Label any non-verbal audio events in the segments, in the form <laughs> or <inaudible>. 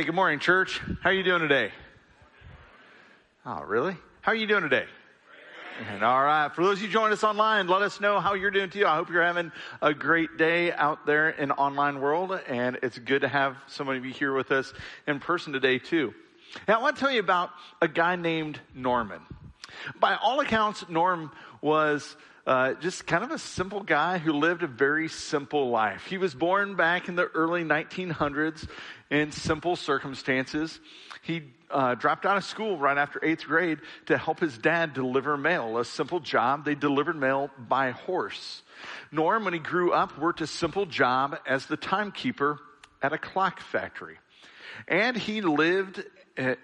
Hey, good morning, church. How are you doing today? Oh, really? How are you doing today? And all right. For those you joining us online, let us know how you're doing too. I hope you're having a great day out there in online world. And it's good to have so many of you here with us in person today too. Now I want to tell you about a guy named Norman. By all accounts, Norm was uh, just kind of a simple guy who lived a very simple life. He was born back in the early 1900s in simple circumstances. He uh, dropped out of school right after eighth grade to help his dad deliver mail, a simple job. They delivered mail by horse. Norm, when he grew up, worked a simple job as the timekeeper at a clock factory. And he lived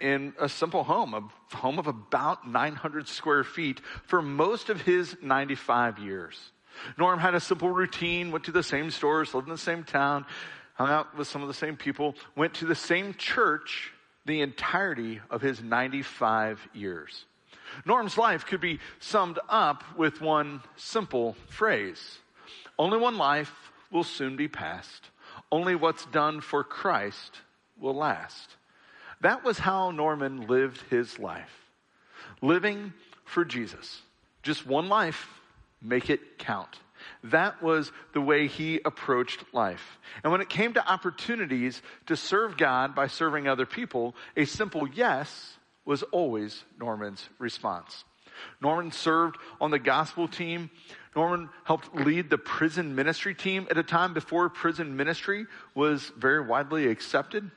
in a simple home, a home of about 900 square feet for most of his 95 years. Norm had a simple routine, went to the same stores, lived in the same town, hung out with some of the same people, went to the same church the entirety of his 95 years. Norm's life could be summed up with one simple phrase. Only one life will soon be past. Only what's done for Christ will last. That was how Norman lived his life. Living for Jesus. Just one life, make it count. That was the way he approached life. And when it came to opportunities to serve God by serving other people, a simple yes was always Norman's response. Norman served on the gospel team. Norman helped lead the prison ministry team at a time before prison ministry was very widely accepted.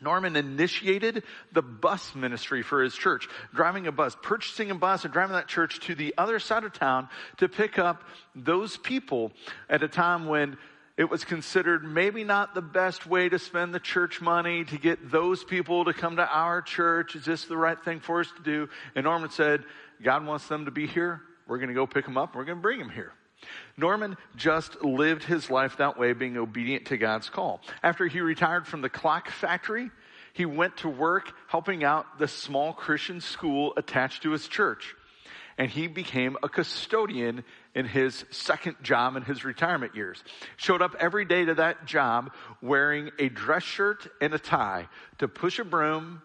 Norman initiated the bus ministry for his church, driving a bus, purchasing a bus and driving that church to the other side of town to pick up those people at a time when it was considered maybe not the best way to spend the church money to get those people to come to our church. Is this the right thing for us to do? And Norman said, God wants them to be here. We're going to go pick them up. We're going to bring them here. Norman just lived his life that way, being obedient to God's call. After he retired from the clock factory, he went to work helping out the small Christian school attached to his church. And he became a custodian in his second job in his retirement years. Showed up every day to that job wearing a dress shirt and a tie to push a broom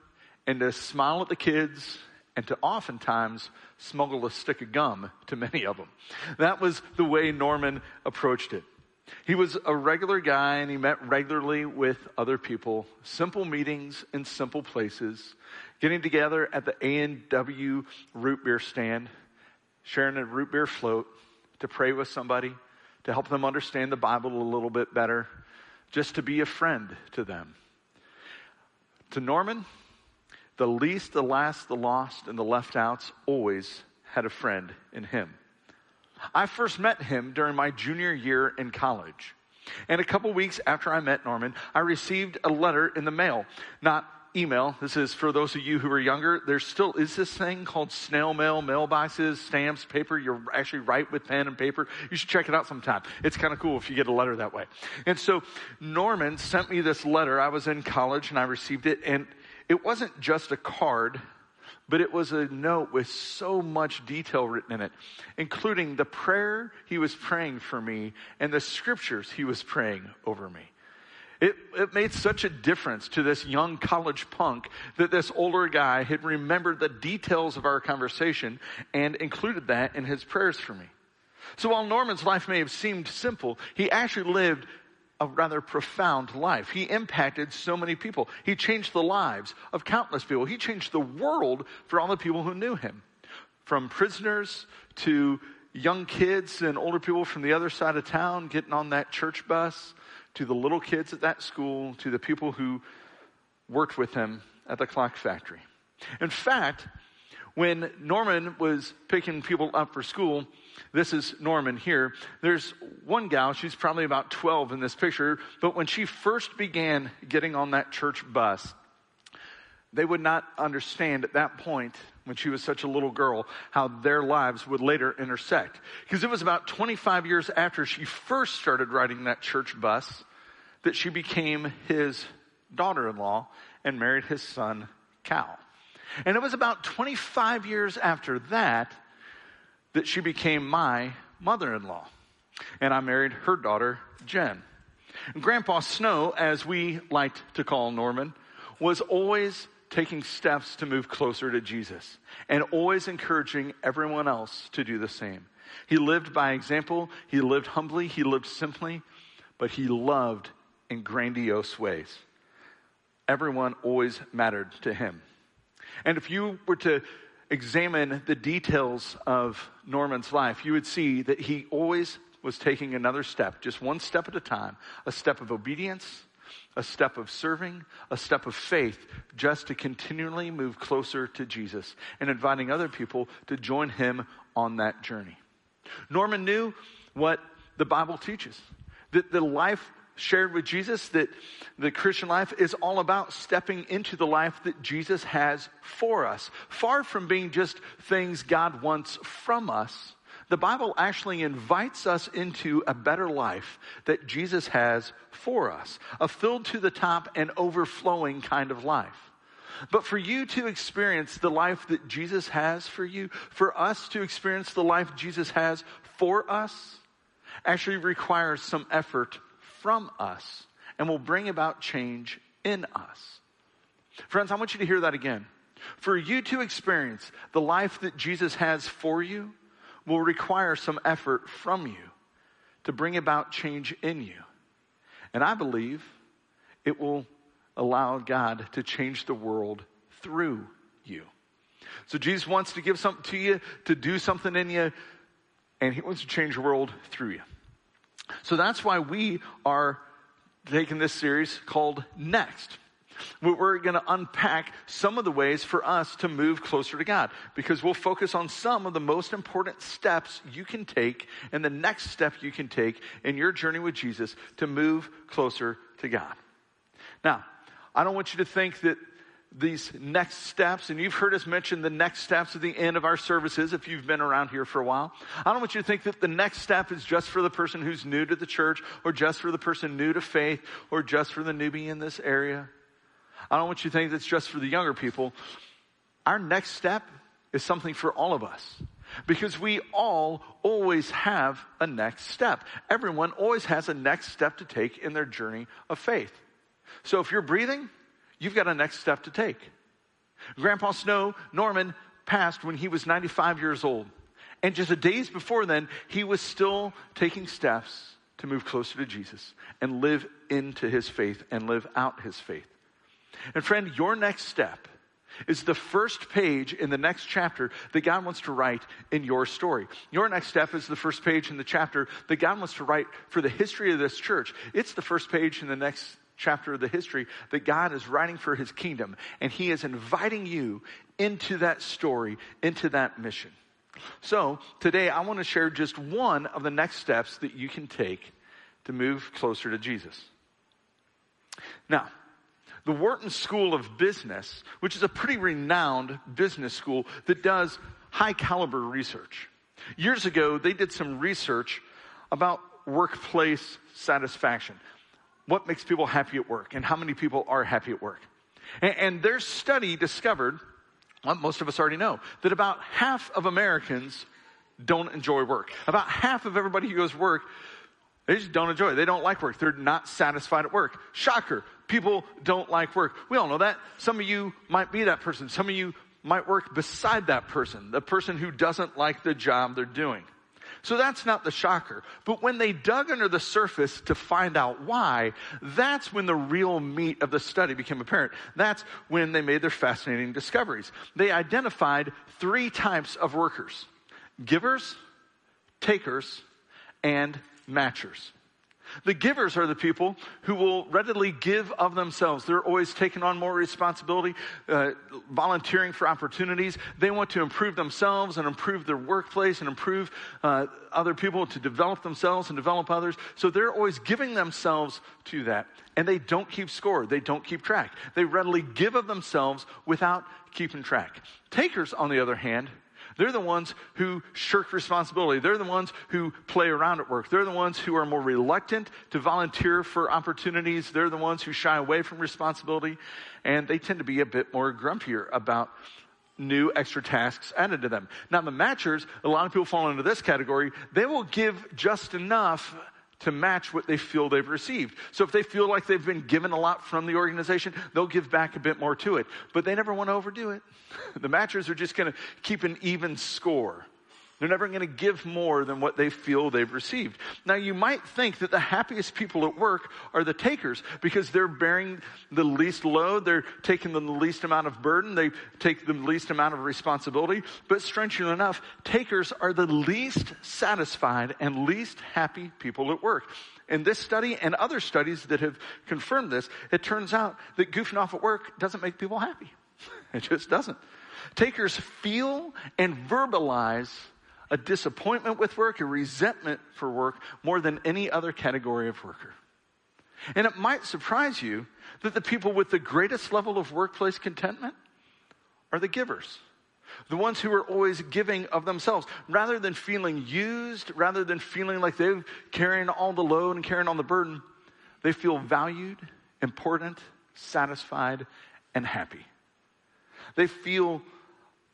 and to smile at the kids and to oftentimes smuggle a stick of gum to many of them. That was the way Norman approached it. He was a regular guy and he met regularly with other people, simple meetings in simple places, getting together at the A&W root beer stand, sharing a root beer float to pray with somebody, to help them understand the Bible a little bit better, just to be a friend to them. To Norman, the least, the last, the lost, and the left outs always had a friend in him. I first met him during my junior year in college. And a couple weeks after I met Norman, I received a letter in the mail. Not email. This is for those of you who are younger. There still is this thing called snail mail, mailboxes, stamps, paper. You actually write with pen and paper. You should check it out sometime. It's kind of cool if you get a letter that way. And so Norman sent me this letter. I was in college and I received it and it wasn't just a card, but it was a note with so much detail written in it, including the prayer he was praying for me and the scriptures he was praying over me. It, it, made such a difference to this young college punk that this older guy had remembered the details of our conversation and included that in his prayers for me. So while Norman's life may have seemed simple, he actually lived a rather profound life. He impacted so many people. He changed the lives of countless people. He changed the world for all the people who knew him. From prisoners to young kids and older people from the other side of town getting on that church bus, to the little kids at that school, to the people who worked with him at the clock factory. In fact, when Norman was picking people up for school, this is Norman here. There's one gal, she's probably about 12 in this picture, but when she first began getting on that church bus, they would not understand at that point, when she was such a little girl, how their lives would later intersect. Because it was about 25 years after she first started riding that church bus that she became his daughter in law and married his son, Cal. And it was about 25 years after that that she became my mother in law. And I married her daughter, Jen. And Grandpa Snow, as we liked to call Norman, was always taking steps to move closer to Jesus and always encouraging everyone else to do the same. He lived by example, he lived humbly, he lived simply, but he loved in grandiose ways. Everyone always mattered to him. And if you were to examine the details of Norman's life, you would see that he always was taking another step, just one step at a time, a step of obedience, a step of serving, a step of faith, just to continually move closer to Jesus and inviting other people to join him on that journey. Norman knew what the Bible teaches that the life shared with Jesus, that the Christian life is all about stepping into the life that Jesus has for us. Far from being just things God wants from us, the Bible actually invites us into a better life that Jesus has for us, a filled to the top and overflowing kind of life. But for you to experience the life that Jesus has for you, for us to experience the life Jesus has for us, actually requires some effort from us and will bring about change in us. Friends, I want you to hear that again. For you to experience the life that Jesus has for you, will require some effort from you to bring about change in you. And I believe it will allow God to change the world through you. So Jesus wants to give something to you, to do something in you, and he wants to change the world through you. So that's why we are taking this series called Next. We're going to unpack some of the ways for us to move closer to God because we'll focus on some of the most important steps you can take and the next step you can take in your journey with Jesus to move closer to God. Now, I don't want you to think that these next steps, and you've heard us mention the next steps at the end of our services if you've been around here for a while. I don't want you to think that the next step is just for the person who's new to the church, or just for the person new to faith, or just for the newbie in this area. I don't want you to think that's just for the younger people. Our next step is something for all of us. Because we all always have a next step. Everyone always has a next step to take in their journey of faith. So if you're breathing, you've got a next step to take. Grandpa Snow, Norman, passed when he was 95 years old. And just a days before then, he was still taking steps to move closer to Jesus and live into his faith and live out his faith. And friend, your next step is the first page in the next chapter that God wants to write in your story. Your next step is the first page in the chapter that God wants to write for the history of this church. It's the first page in the next chapter of the history that God is writing for his kingdom. And he is inviting you into that story, into that mission. So today I want to share just one of the next steps that you can take to move closer to Jesus. Now, the Wharton School of Business, which is a pretty renowned business school that does high caliber research. Years ago, they did some research about workplace satisfaction. What makes people happy at work and how many people are happy at work. And, and their study discovered, what most of us already know, that about half of Americans don't enjoy work. About half of everybody who goes to work they just don't enjoy it. They don't like work. They're not satisfied at work. Shocker. People don't like work. We all know that. Some of you might be that person. Some of you might work beside that person, the person who doesn't like the job they're doing. So that's not the shocker. But when they dug under the surface to find out why, that's when the real meat of the study became apparent. That's when they made their fascinating discoveries. They identified three types of workers. Givers, takers, and matchers. The givers are the people who will readily give of themselves. They're always taking on more responsibility, uh, volunteering for opportunities. They want to improve themselves and improve their workplace and improve uh, other people to develop themselves and develop others. So they're always giving themselves to that. And they don't keep score. They don't keep track. They readily give of themselves without keeping track. Takers, on the other hand, they're the ones who shirk responsibility. They're the ones who play around at work. They're the ones who are more reluctant to volunteer for opportunities. They're the ones who shy away from responsibility. And they tend to be a bit more grumpier about new extra tasks added to them. Now, the matchers, a lot of people fall into this category. They will give just enough to match what they feel they've received. So if they feel like they've been given a lot from the organization, they'll give back a bit more to it. But they never want to overdo it. <laughs> The matchers are just going to keep an even score. They're never going to give more than what they feel they've received. Now, you might think that the happiest people at work are the takers because they're bearing the least load, they're taking the least amount of burden, they take the least amount of responsibility. But strangely enough, takers are the least satisfied and least happy people at work. In this study and other studies that have confirmed this, it turns out that goofing off at work doesn't make people happy. <laughs> It just doesn't. Takers feel and verbalize a disappointment with work, a resentment for work more than any other category of worker. And it might surprise you that the people with the greatest level of workplace contentment are the givers. The ones who are always giving of themselves. Rather than feeling used, rather than feeling like they're carrying all the load and carrying all the burden, they feel valued, important, satisfied, and happy. They feel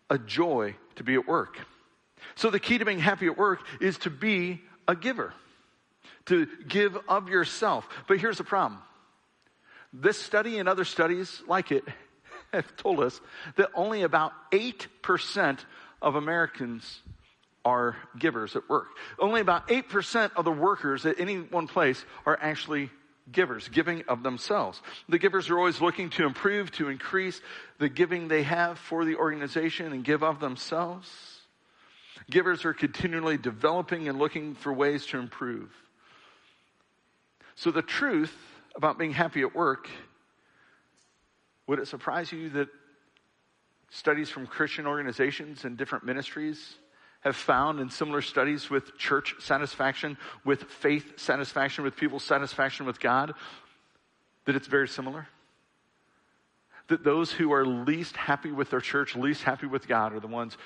a joy to be at work. So the key to being happy at work is to be a giver, to give of yourself. But here's the problem. This study and other studies like it <laughs> have told us that only about 8% of Americans are givers at work. Only about 8% of the workers at any one place are actually givers, giving of themselves. The givers are always looking to improve, to increase the giving they have for the organization and give of themselves. Givers are continually developing and looking for ways to improve. So, the truth about being happy at work would it surprise you that studies from Christian organizations and different ministries have found in similar studies with church satisfaction, with faith satisfaction, with people's satisfaction with God, that it's very similar? That those who are least happy with their church, least happy with God, are the ones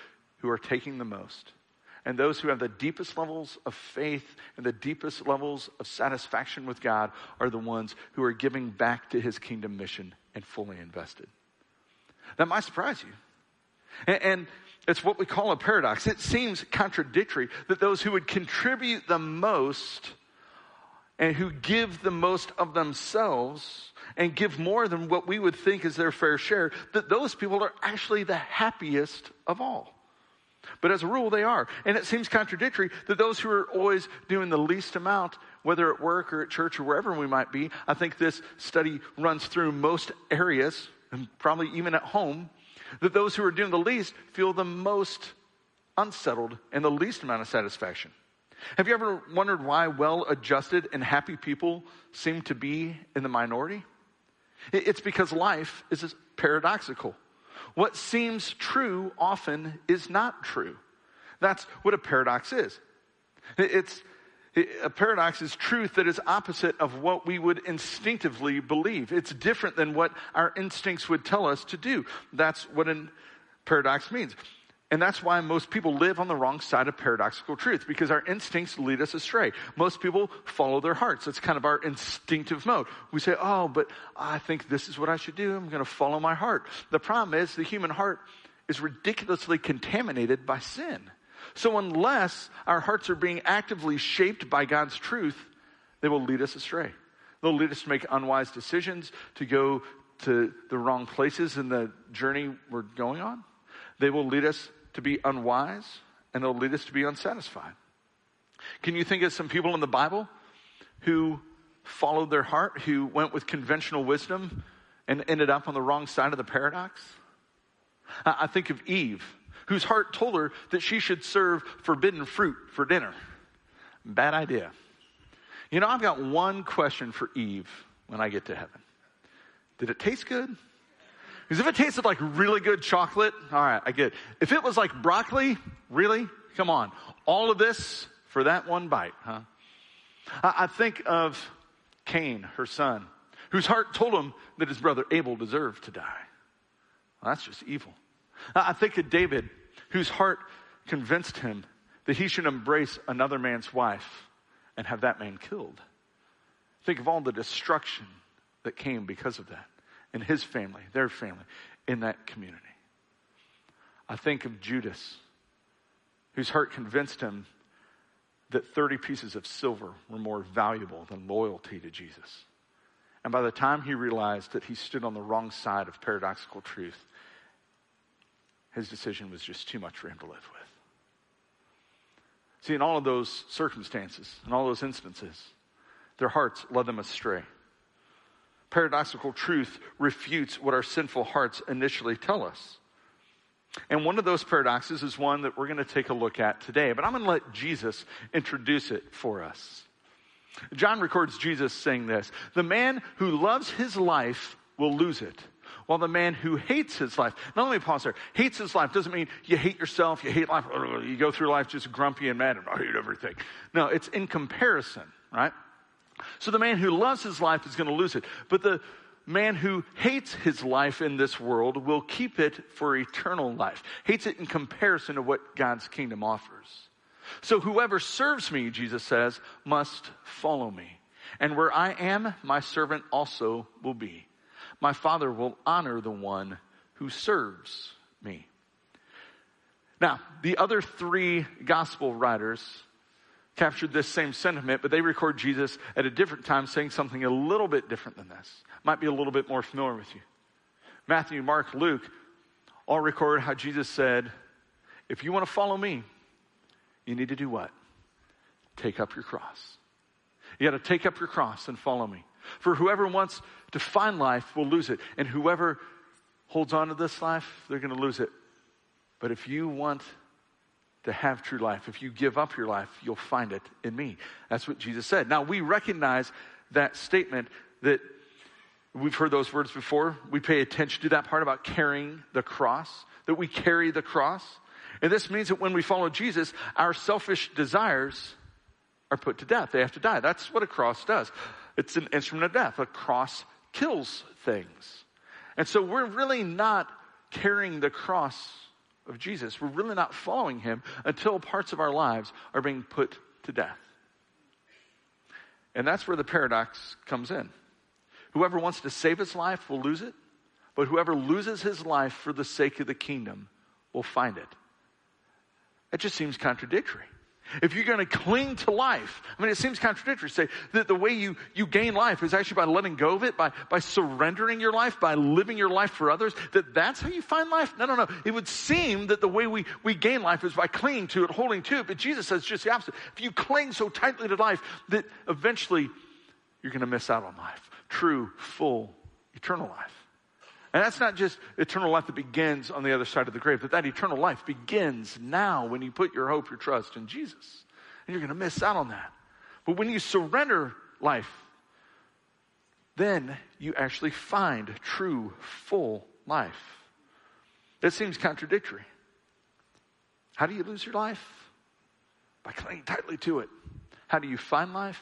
who are taking the most. And those who have the deepest levels of faith and the deepest levels of satisfaction with God are the ones who are giving back to his kingdom mission and fully invested. That might surprise you. And, and it's what we call a paradox. It seems contradictory that those who would contribute the most and who give the most of themselves and give more than what we would think is their fair share, that those people are actually the happiest of all. But as a rule, they are. And it seems contradictory that those who are always doing the least amount, whether at work or at church or wherever we might be, I think this study runs through most areas, and probably even at home, that those who are doing the least feel the most unsettled and the least amount of satisfaction. Have you ever wondered why well adjusted and happy people seem to be in the minority? It's because life is paradoxical. What seems true often is not true. That's what a paradox is. It's, a paradox is truth that is opposite of what we would instinctively believe. It's different than what our instincts would tell us to do. That's what a paradox means. And that's why most people live on the wrong side of paradoxical truth because our instincts lead us astray. Most people follow their hearts. That's kind of our instinctive mode. We say, Oh, but I think this is what I should do. I'm going to follow my heart. The problem is the human heart is ridiculously contaminated by sin. So unless our hearts are being actively shaped by God's truth, they will lead us astray. They'll lead us to make unwise decisions, to go to the wrong places in the journey we're going on. They will lead us to be unwise and it'll lead us to be unsatisfied. Can you think of some people in the Bible who followed their heart, who went with conventional wisdom and ended up on the wrong side of the paradox? I think of Eve, whose heart told her that she should serve forbidden fruit for dinner. Bad idea. You know, I've got one question for Eve when I get to heaven. Did it taste good? Because if it tasted like really good chocolate, all right, I get it. If it was like broccoli, really? Come on. All of this for that one bite, huh? I, I think of Cain, her son, whose heart told him that his brother Abel deserved to die. Well, that's just evil. I, I think of David, whose heart convinced him that he should embrace another man's wife and have that man killed. Think of all the destruction that came because of that and his family, their family, in that community. I think of Judas, whose heart convinced him that 30 pieces of silver were more valuable than loyalty to Jesus. And by the time he realized that he stood on the wrong side of paradoxical truth, his decision was just too much for him to live with. See, in all of those circumstances, in all those instances, their hearts led them astray. Paradoxical truth refutes what our sinful hearts initially tell us. And one of those paradoxes is one that we're going to take a look at today, but I'm going to let Jesus introduce it for us. John records Jesus saying this The man who loves his life will lose it, while the man who hates his life, now let me pause there, hates his life doesn't mean you hate yourself, you hate life, you go through life just grumpy and mad and I hate everything. No, it's in comparison, right? So the man who loves his life is going to lose it. But the man who hates his life in this world will keep it for eternal life. Hates it in comparison to what God's kingdom offers. So whoever serves me, Jesus says, must follow me. And where I am, my servant also will be. My Father will honor the one who serves me. Now, the other three gospel writers captured this same sentiment, but they record Jesus at a different time saying something a little bit different than this. Might be a little bit more familiar with you. Matthew, Mark, Luke all record how Jesus said, If you want to follow me, you need to do what? Take up your cross. You got to take up your cross and follow me. For whoever wants to find life will lose it, and whoever holds on to this life, they're going to lose it. But if you want to have true life. If you give up your life, you'll find it in me. That's what Jesus said. Now, we recognize that statement that we've heard those words before. We pay attention to that part about carrying the cross, that we carry the cross. And this means that when we follow Jesus, our selfish desires are put to death. They have to die. That's what a cross does. It's an instrument of death. A cross kills things. And so we're really not carrying the cross of Jesus. We're really not following him until parts of our lives are being put to death. And that's where the paradox comes in. Whoever wants to save his life will lose it, but whoever loses his life for the sake of the kingdom will find it. It just seems contradictory. If you're going to cling to life, I mean, it seems contradictory to say that the way you, you gain life is actually by letting go of it, by, by surrendering your life, by living your life for others, that that's how you find life? No, no, no. It would seem that the way we, we gain life is by clinging to it, holding to it, but Jesus says just the opposite. If you cling so tightly to life that eventually you're going to miss out on life. True, full, eternal life. And that's not just eternal life that begins on the other side of the grave, but that eternal life begins now when you put your hope, your trust in Jesus. And you're going to miss out on that. But when you surrender life, then you actually find true, full life. That seems contradictory. How do you lose your life? By clinging tightly to it. How do you find life?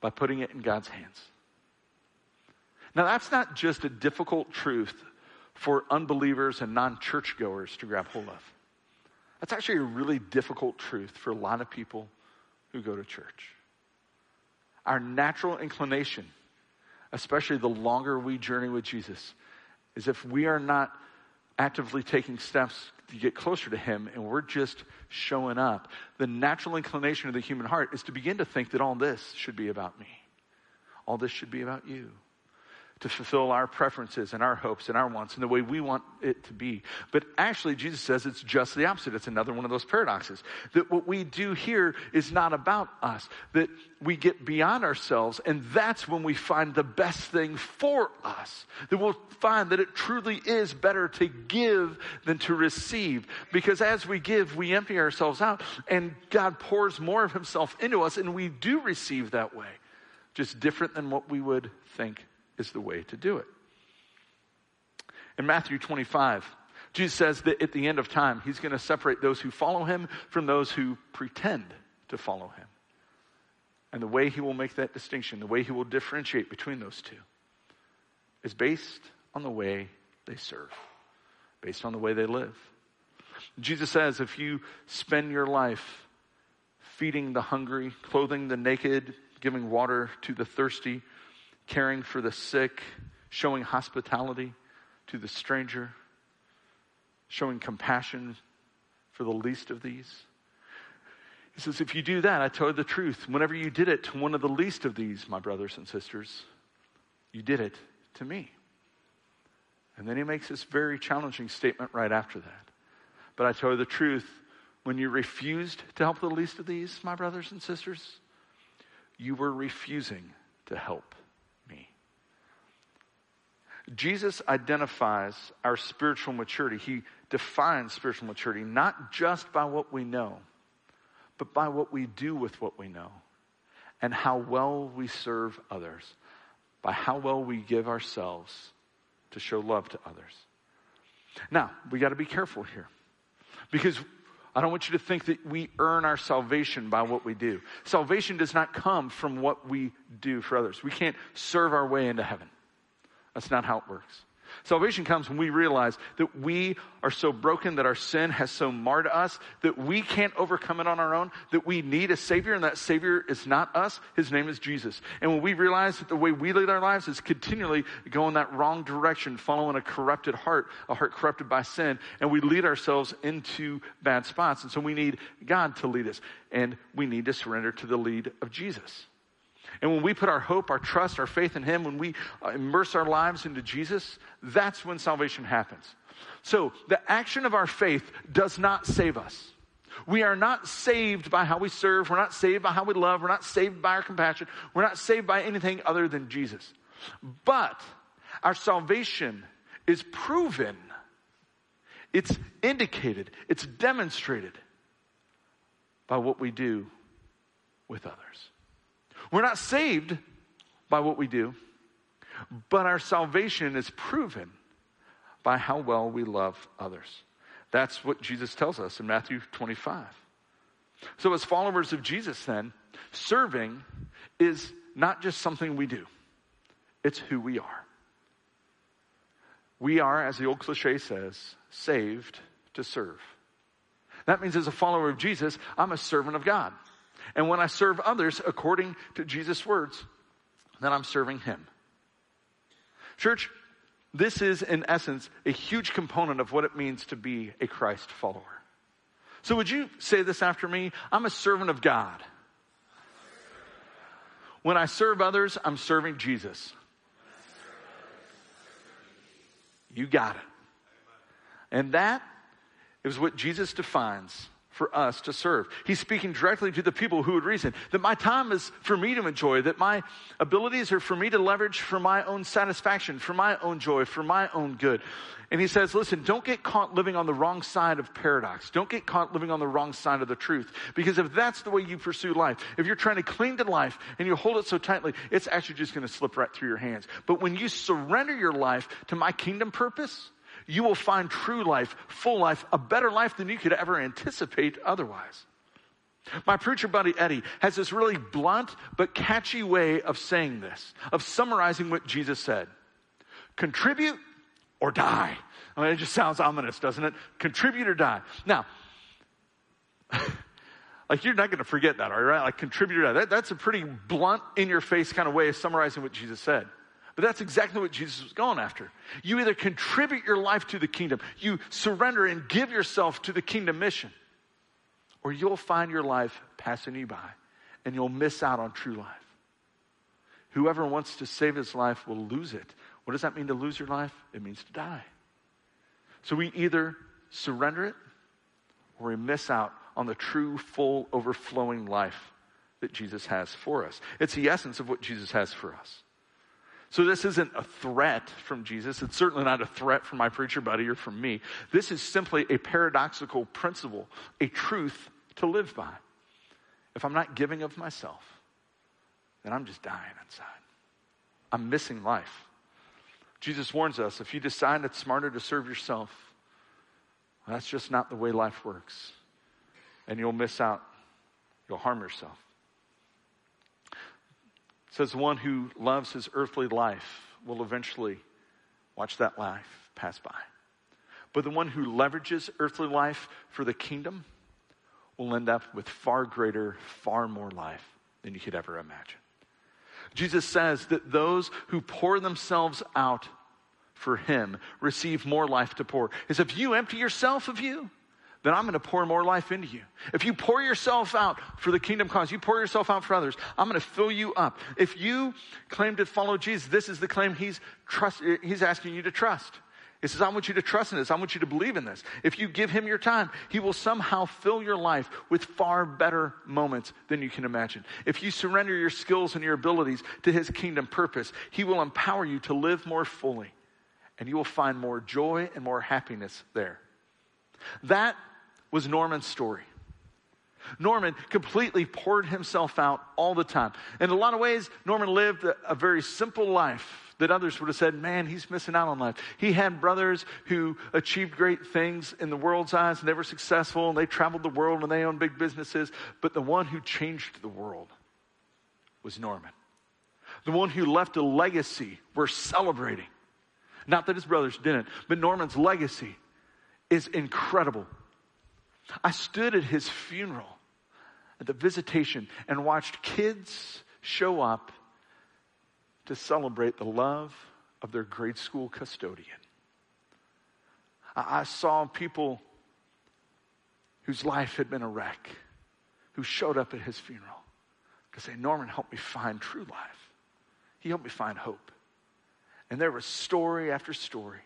By putting it in God's hands. Now, that's not just a difficult truth for unbelievers and non churchgoers to grab hold of. That's actually a really difficult truth for a lot of people who go to church. Our natural inclination, especially the longer we journey with Jesus, is if we are not actively taking steps to get closer to Him and we're just showing up, the natural inclination of the human heart is to begin to think that all this should be about me. All this should be about you to fulfill our preferences and our hopes and our wants and the way we want it to be. But actually, Jesus says it's just the opposite. It's another one of those paradoxes. That what we do here is not about us, that we get beyond ourselves, and that's when we find the best thing for us. That we'll find that it truly is better to give than to receive. Because as we give, we empty ourselves out, and God pours more of Himself into us, and we do receive that way. Just different than what we would think is the way to do it. In Matthew 25, Jesus says that at the end of time, he's going to separate those who follow him from those who pretend to follow him. And the way he will make that distinction, the way he will differentiate between those two, is based on the way they serve, based on the way they live. Jesus says if you spend your life feeding the hungry, clothing the naked, giving water to the thirsty, caring for the sick, showing hospitality to the stranger, showing compassion for the least of these. He says, If you do that, I tell you the truth. Whenever you did it to one of the least of these, my brothers and sisters, you did it to me. And then he makes this very challenging statement right after that. But I tell you the truth, when you refused to help the least of these, my brothers and sisters, you were refusing to help. Jesus identifies our spiritual maturity. He defines spiritual maturity not just by what we know, but by what we do with what we know and how well we serve others, by how well we give ourselves to show love to others. Now, we got to be careful here because I don't want you to think that we earn our salvation by what we do. Salvation does not come from what we do for others. We can't serve our way into heaven. That's not how it works. Salvation comes when we realize that we are so broken, that our sin has so marred us, that we can't overcome it on our own, that we need a Savior, and that Savior is not us. His name is Jesus. And when we realize that the way we lead our lives is continually going that wrong direction, following a corrupted heart, a heart corrupted by sin, and we lead ourselves into bad spots. And so we need God to lead us, and we need to surrender to the lead of Jesus. And when we put our hope, our trust, our faith in Him, when we uh, immerse our lives into Jesus, that's when salvation happens. So the action of our faith does not save us. We are not saved by how we serve. We're not saved by how we love. We're not saved by our compassion. We're not saved by anything other than Jesus. But our salvation is proven. It's indicated. It's demonstrated by what we do with others. We're not saved by what we do, but our salvation is proven by how well we love others. That's what Jesus tells us in Matthew 25. So, as followers of Jesus, then, serving is not just something we do, it's who we are. We are, as the old cliche says, saved to serve. That means, as a follower of Jesus, I'm a servant of God. And when I serve others according to Jesus' words, then I'm serving Him. Church, this is in essence a huge component of what it means to be a Christ follower. So would you say this after me? I'm a servant of God. When I serve others, I'm serving Jesus. You got it. And that is what Jesus defines for us to serve. He's speaking directly to the people who would reason that my time is for me to enjoy, that my abilities are for me to leverage for my own satisfaction, for my own joy, for my own good. And he says, listen, don't get caught living on the wrong side of paradox. Don't get caught living on the wrong side of the truth. Because if that's the way you pursue life, if you're trying to cling to life and you hold it so tightly, it's actually just going to slip right through your hands. But when you surrender your life to my kingdom purpose, you will find true life, full life, a better life than you could ever anticipate otherwise. My preacher buddy Eddie has this really blunt but catchy way of saying this, of summarizing what Jesus said contribute or die. I mean, it just sounds ominous, doesn't it? Contribute or die. Now, <laughs> like you're not going to forget that, all right? Like contribute or die. That, that's a pretty blunt, in your face kind of way of summarizing what Jesus said. But that's exactly what Jesus was going after. You either contribute your life to the kingdom, you surrender and give yourself to the kingdom mission, or you'll find your life passing you by and you'll miss out on true life. Whoever wants to save his life will lose it. What does that mean to lose your life? It means to die. So we either surrender it or we miss out on the true, full, overflowing life that Jesus has for us. It's the essence of what Jesus has for us. So this isn't a threat from Jesus. It's certainly not a threat from my preacher buddy or from me. This is simply a paradoxical principle, a truth to live by. If I'm not giving of myself, then I'm just dying inside. I'm missing life. Jesus warns us if you decide it's smarter to serve yourself, that's just not the way life works. And you'll miss out, you'll harm yourself says one who loves his earthly life will eventually watch that life pass by. But the one who leverages earthly life for the kingdom will end up with far greater, far more life than you could ever imagine. Jesus says that those who pour themselves out for him receive more life to pour. Is if you empty yourself of you, then I'm going to pour more life into you. If you pour yourself out for the kingdom cause, you pour yourself out for others, I'm going to fill you up. If you claim to follow Jesus, this is the claim he's trust, he's asking you to trust. He says, I want you to trust in this. I want you to believe in this. If you give him your time, he will somehow fill your life with far better moments than you can imagine. If you surrender your skills and your abilities to his kingdom purpose, he will empower you to live more fully and you will find more joy and more happiness there. That was Norman's story. Norman completely poured himself out all the time. In a lot of ways, Norman lived a, very simple life that others would have said, man, he's missing out on life. He had brothers who achieved great things in the world's eyes and they were successful and they traveled the world and they owned big businesses. But the one who changed the world was Norman. The one who left a legacy we're celebrating. Not that his brothers didn't, but Norman's legacy is incredible. I stood at his funeral at the visitation and watched kids show up to celebrate the love of their grade school custodian. I, saw people whose life had been a wreck who showed up at his funeral to say, Norman helped me find true life. He helped me find hope. And there was story after story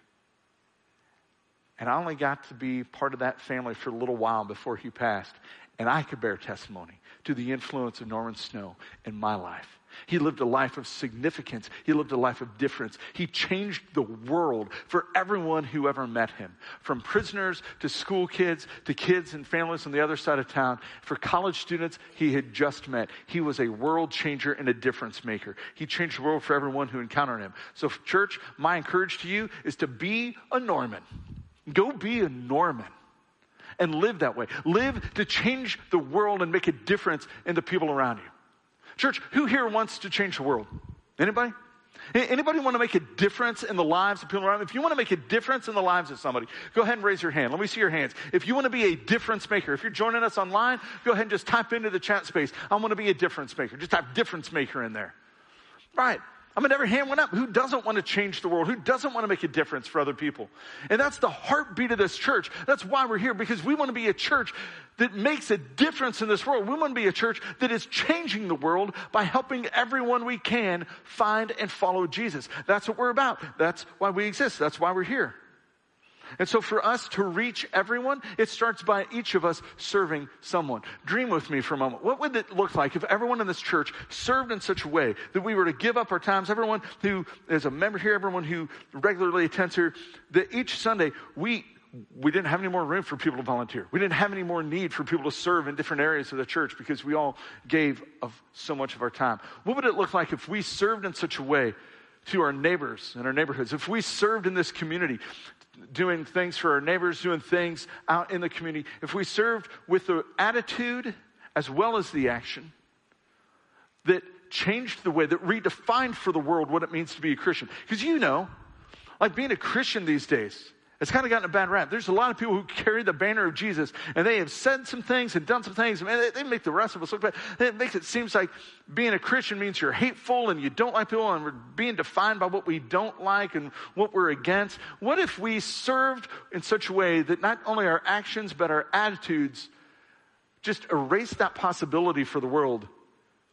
and I only got to be part of that family for a little while before he passed. And I could bear testimony to the influence of Norman Snow in my life. He lived a life of significance. He lived a life of difference. He changed the world for everyone who ever met him. From prisoners to school kids to kids and families on the other side of town. For college students he had just met. He was a world changer and a difference maker. He changed the world for everyone who encountered him. So church, my encouragement to you is to be a Norman. Go be a Norman and live that way. Live to change the world and make a difference in the people around you. Church, who here wants to change the world? Anybody? Anybody want to make a difference in the lives of people around? If you want to make a difference in the lives of somebody, go ahead and raise your hand. Let me see your hands. If you want to be a difference maker, if you're joining us online, go ahead and just type into the chat space. I want to be a difference maker. Just type difference maker in there. Right. I mean, every hand went up. Who doesn't want to change the world? Who doesn't want to make a difference for other people? And that's the heartbeat of this church. That's why we're here, because we want to be a church that makes a difference in this world. We want to be a church that is changing the world by helping everyone we can find and follow Jesus. That's what we're about. That's why we exist. That's why we're here. And so for us to reach everyone, it starts by each of us serving someone. Dream with me for a moment. What would it look like if everyone in this church served in such a way that we were to give up our times, everyone who is a member here, everyone who regularly attends here, that each Sunday we we didn't have any more room for people to volunteer. We didn't have any more need for people to serve in different areas of the church because we all gave of so much of our time. What would it look like if we served in such a way to our neighbors and our neighborhoods? If we served in this community doing things for our neighbors, doing things out in the community, if we served with the attitude as well as the action that changed the way, that redefined for the world what it means to be a Christian. Because you know, like being a Christian these days, it's kind of gotten a bad rap. There's a lot of people who carry the banner of Jesus, and they have said some things and done some things. Man, they, they make the rest of us look bad. It makes it seems like being a Christian means you're hateful and you don't like people, and we're being defined by what we don't like and what we're against. What if we served in such a way that not only our actions but our attitudes just erase that possibility for the world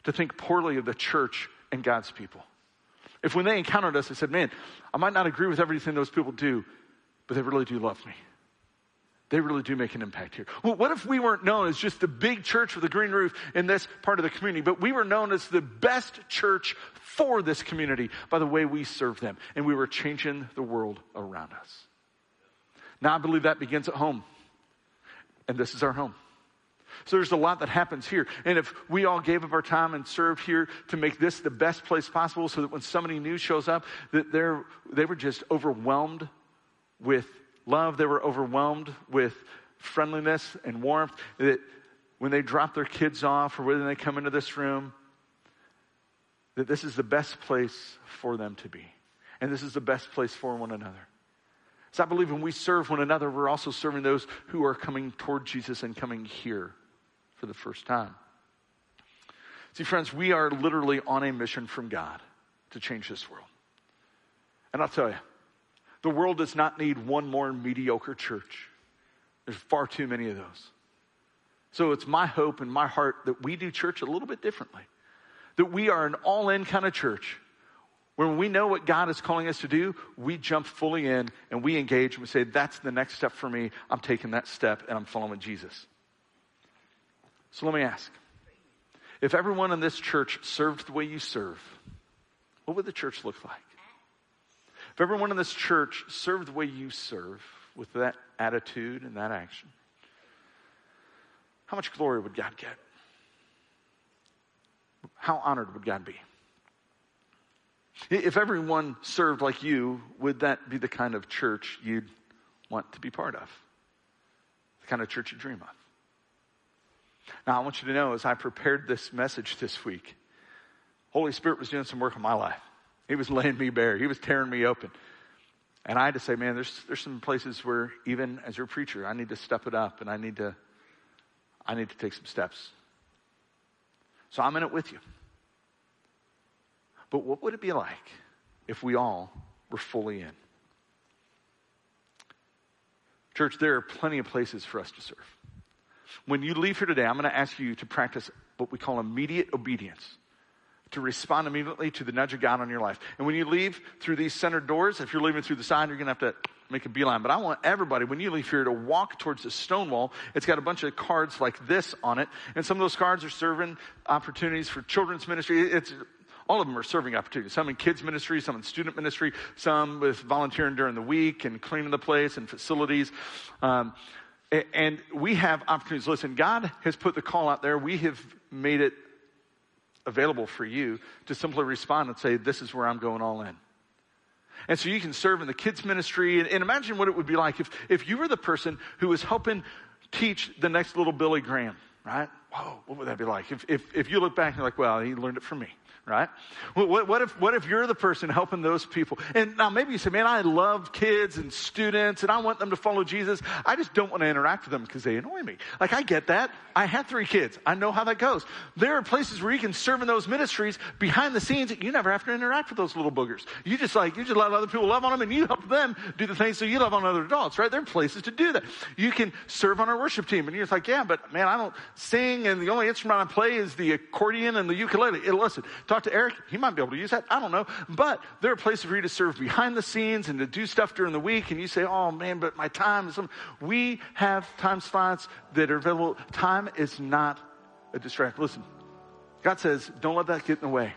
to think poorly of the church and God's people? If when they encountered us, they said, "Man, I might not agree with everything those people do." But they really do love me. They really do make an impact here. Well, what if we weren't known as just the big church with a green roof in this part of the community, but we were known as the best church for this community by the way we serve them, and we were changing the world around us? Now, I believe that begins at home, and this is our home. So there's a lot that happens here. And if we all gave up our time and served here to make this the best place possible so that when somebody new shows up, that they're, they were just overwhelmed with love. They were overwhelmed with friendliness and warmth. That when they drop their kids off or when they come into this room, that this is the best place for them to be. And this is the best place for one another. So I believe when we serve one another, we're also serving those who are coming toward Jesus and coming here for the first time. See, friends, we are literally on a mission from God to change this world. And I'll tell you, the world does not need one more mediocre church. There's far too many of those. So it's my hope and my heart that we do church a little bit differently. That we are an all in kind of church when we know what God is calling us to do, we jump fully in and we engage and we say, That's the next step for me. I'm taking that step and I'm following Jesus. So let me ask if everyone in this church served the way you serve, what would the church look like? If everyone in this church served the way you serve with that attitude and that action, how much glory would God get? How honored would God be? If everyone served like you, would that be the kind of church you'd want to be part of? The kind of church you dream of? Now, I want you to know as I prepared this message this week, Holy Spirit was doing some work in my life. He was laying me bare, He was tearing me open. And I had to say, man, there's, there's some places where even as your preacher, I need to step it up and I need to, I need to take some steps. So I'm in it with you. But what would it be like if we all were fully in? Church, there are plenty of places for us to serve. When you leave here today, I'm going to ask you to practice what we call immediate obedience, to respond immediately to the nudge of God on your life. And when you leave through these center doors, if you're leaving through the side, you're going to have to make a beeline. But I want everybody, when you leave here, to walk towards the stone wall. It's got a bunch of cards like this on it. And some of those cards are serving opportunities for children's ministry. It's all of them are serving opportunities. Some in kids ministry, some in student ministry, some with volunteering during the week and cleaning the place and facilities. Um, and we have opportunities. Listen, God has put the call out there. We have made it available for you to simply respond and say, This is where I'm going all in. And so you can serve in the kids ministry and, and, imagine what it would be like if, if you were the person who was helping teach the next little Billy Graham, right? Whoa, what would that be like? If, if, if you look back and you're like, well, he learned it from me right? What, what, if, what if you're the person helping those people? And now maybe you say, man, I love kids and students and I want them to follow Jesus. I just don't want to interact with them because they annoy me. Like, I get that. I had three kids. I know how that goes. There are places where you can serve in those ministries behind the scenes that you never have to interact with those little boogers. You just like, you just let other people love on them and you help them do the things so you love on other adults, right? There are places to do that. You can serve on our worship team and you're just like, yeah, but man, I don't sing and the only instrument I play is the accordion and the ukulele. listen, talk to Eric. He might be able to use that. I don't know. But there are places for you to serve behind the scenes and to do stuff during the week. And you say, oh man, but my time is. Something. We have time slots that are available. Time is not a distraction. Listen, God says, don't let that get in the way.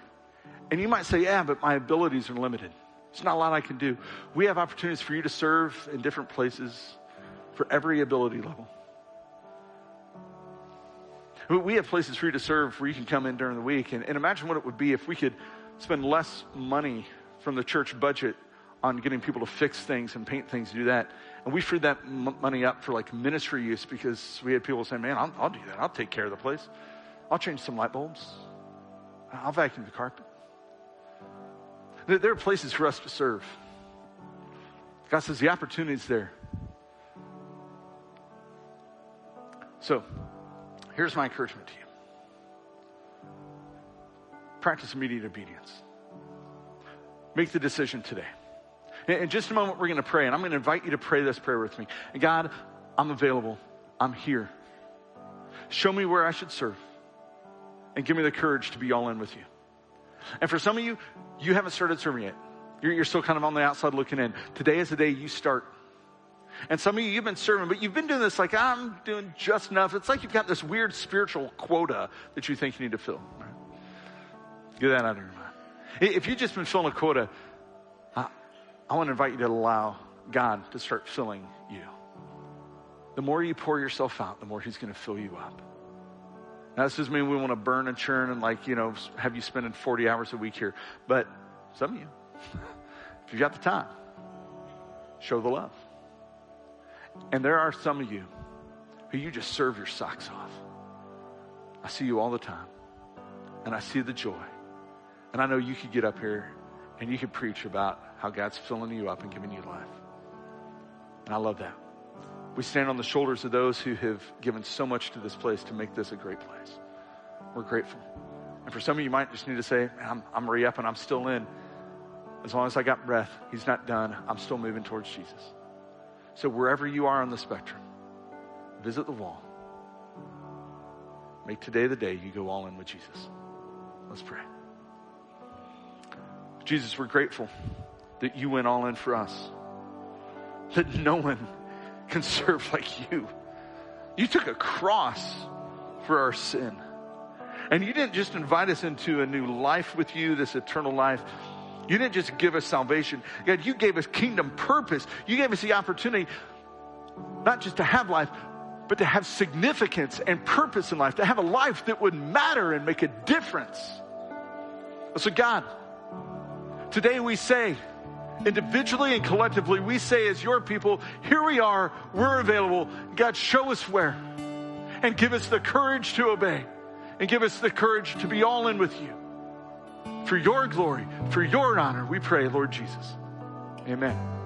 And you might say, yeah, but my abilities are limited. It's not a lot I can do. We have opportunities for you to serve in different places for every ability level. We have places for you to serve where you can come in during the week. And, and imagine what it would be if we could spend less money from the church budget on getting people to fix things and paint things do that. And we freed that m- money up for like ministry use because we had people saying, man, I'll, I'll do that. I'll take care of the place. I'll change some light bulbs. I'll vacuum the carpet. There are places for us to serve. God says the opportunity's there. So, Here's my encouragement to you practice immediate obedience. Make the decision today. In just a moment, we're going to pray, and I'm going to invite you to pray this prayer with me. God, I'm available. I'm here. Show me where I should serve, and give me the courage to be all in with you. And for some of you, you haven't started serving yet. You're, you're still kind of on the outside looking in. Today is the day you start. And some of you, you've been serving, but you've been doing this like, I'm doing just enough. It's like you've got this weird spiritual quota that you think you need to fill. Right? Get that out of your mind. If you've just been filling a quota, I, I want to invite you to allow God to start filling you. The more you pour yourself out, the more He's going to fill you up. Now, this doesn't mean we want to burn and churn and, like, you know, have you spending 40 hours a week here. But some of you, <laughs> if you've got the time, show the love. And there are some of you who you just serve your socks off. I see you all the time. And I see the joy. And I know you could get up here and you could preach about how God's filling you up and giving you life. And I love that. We stand on the shoulders of those who have given so much to this place to make this a great place. We're grateful. And for some of you, might just need to say, I'm, I'm re and I'm still in. As long as I got breath, He's not done. I'm still moving towards Jesus. So wherever you are on the spectrum, visit the wall. Make today the day you go all in with Jesus. Let's pray. Jesus, we're grateful that you went all in for us, that no one can serve like you. You took a cross for our sin. And you didn't just invite us into a new life with you, this eternal life. You didn't just give us salvation. God, you gave us kingdom purpose. You gave us the opportunity not just to have life, but to have significance and purpose in life, to have a life that would matter and make a difference. So, God, today we say, individually and collectively, we say as your people, here we are, we're available. God, show us where and give us the courage to obey and give us the courage to be all in with you. For your glory, for your honor, we pray, Lord Jesus. Amen.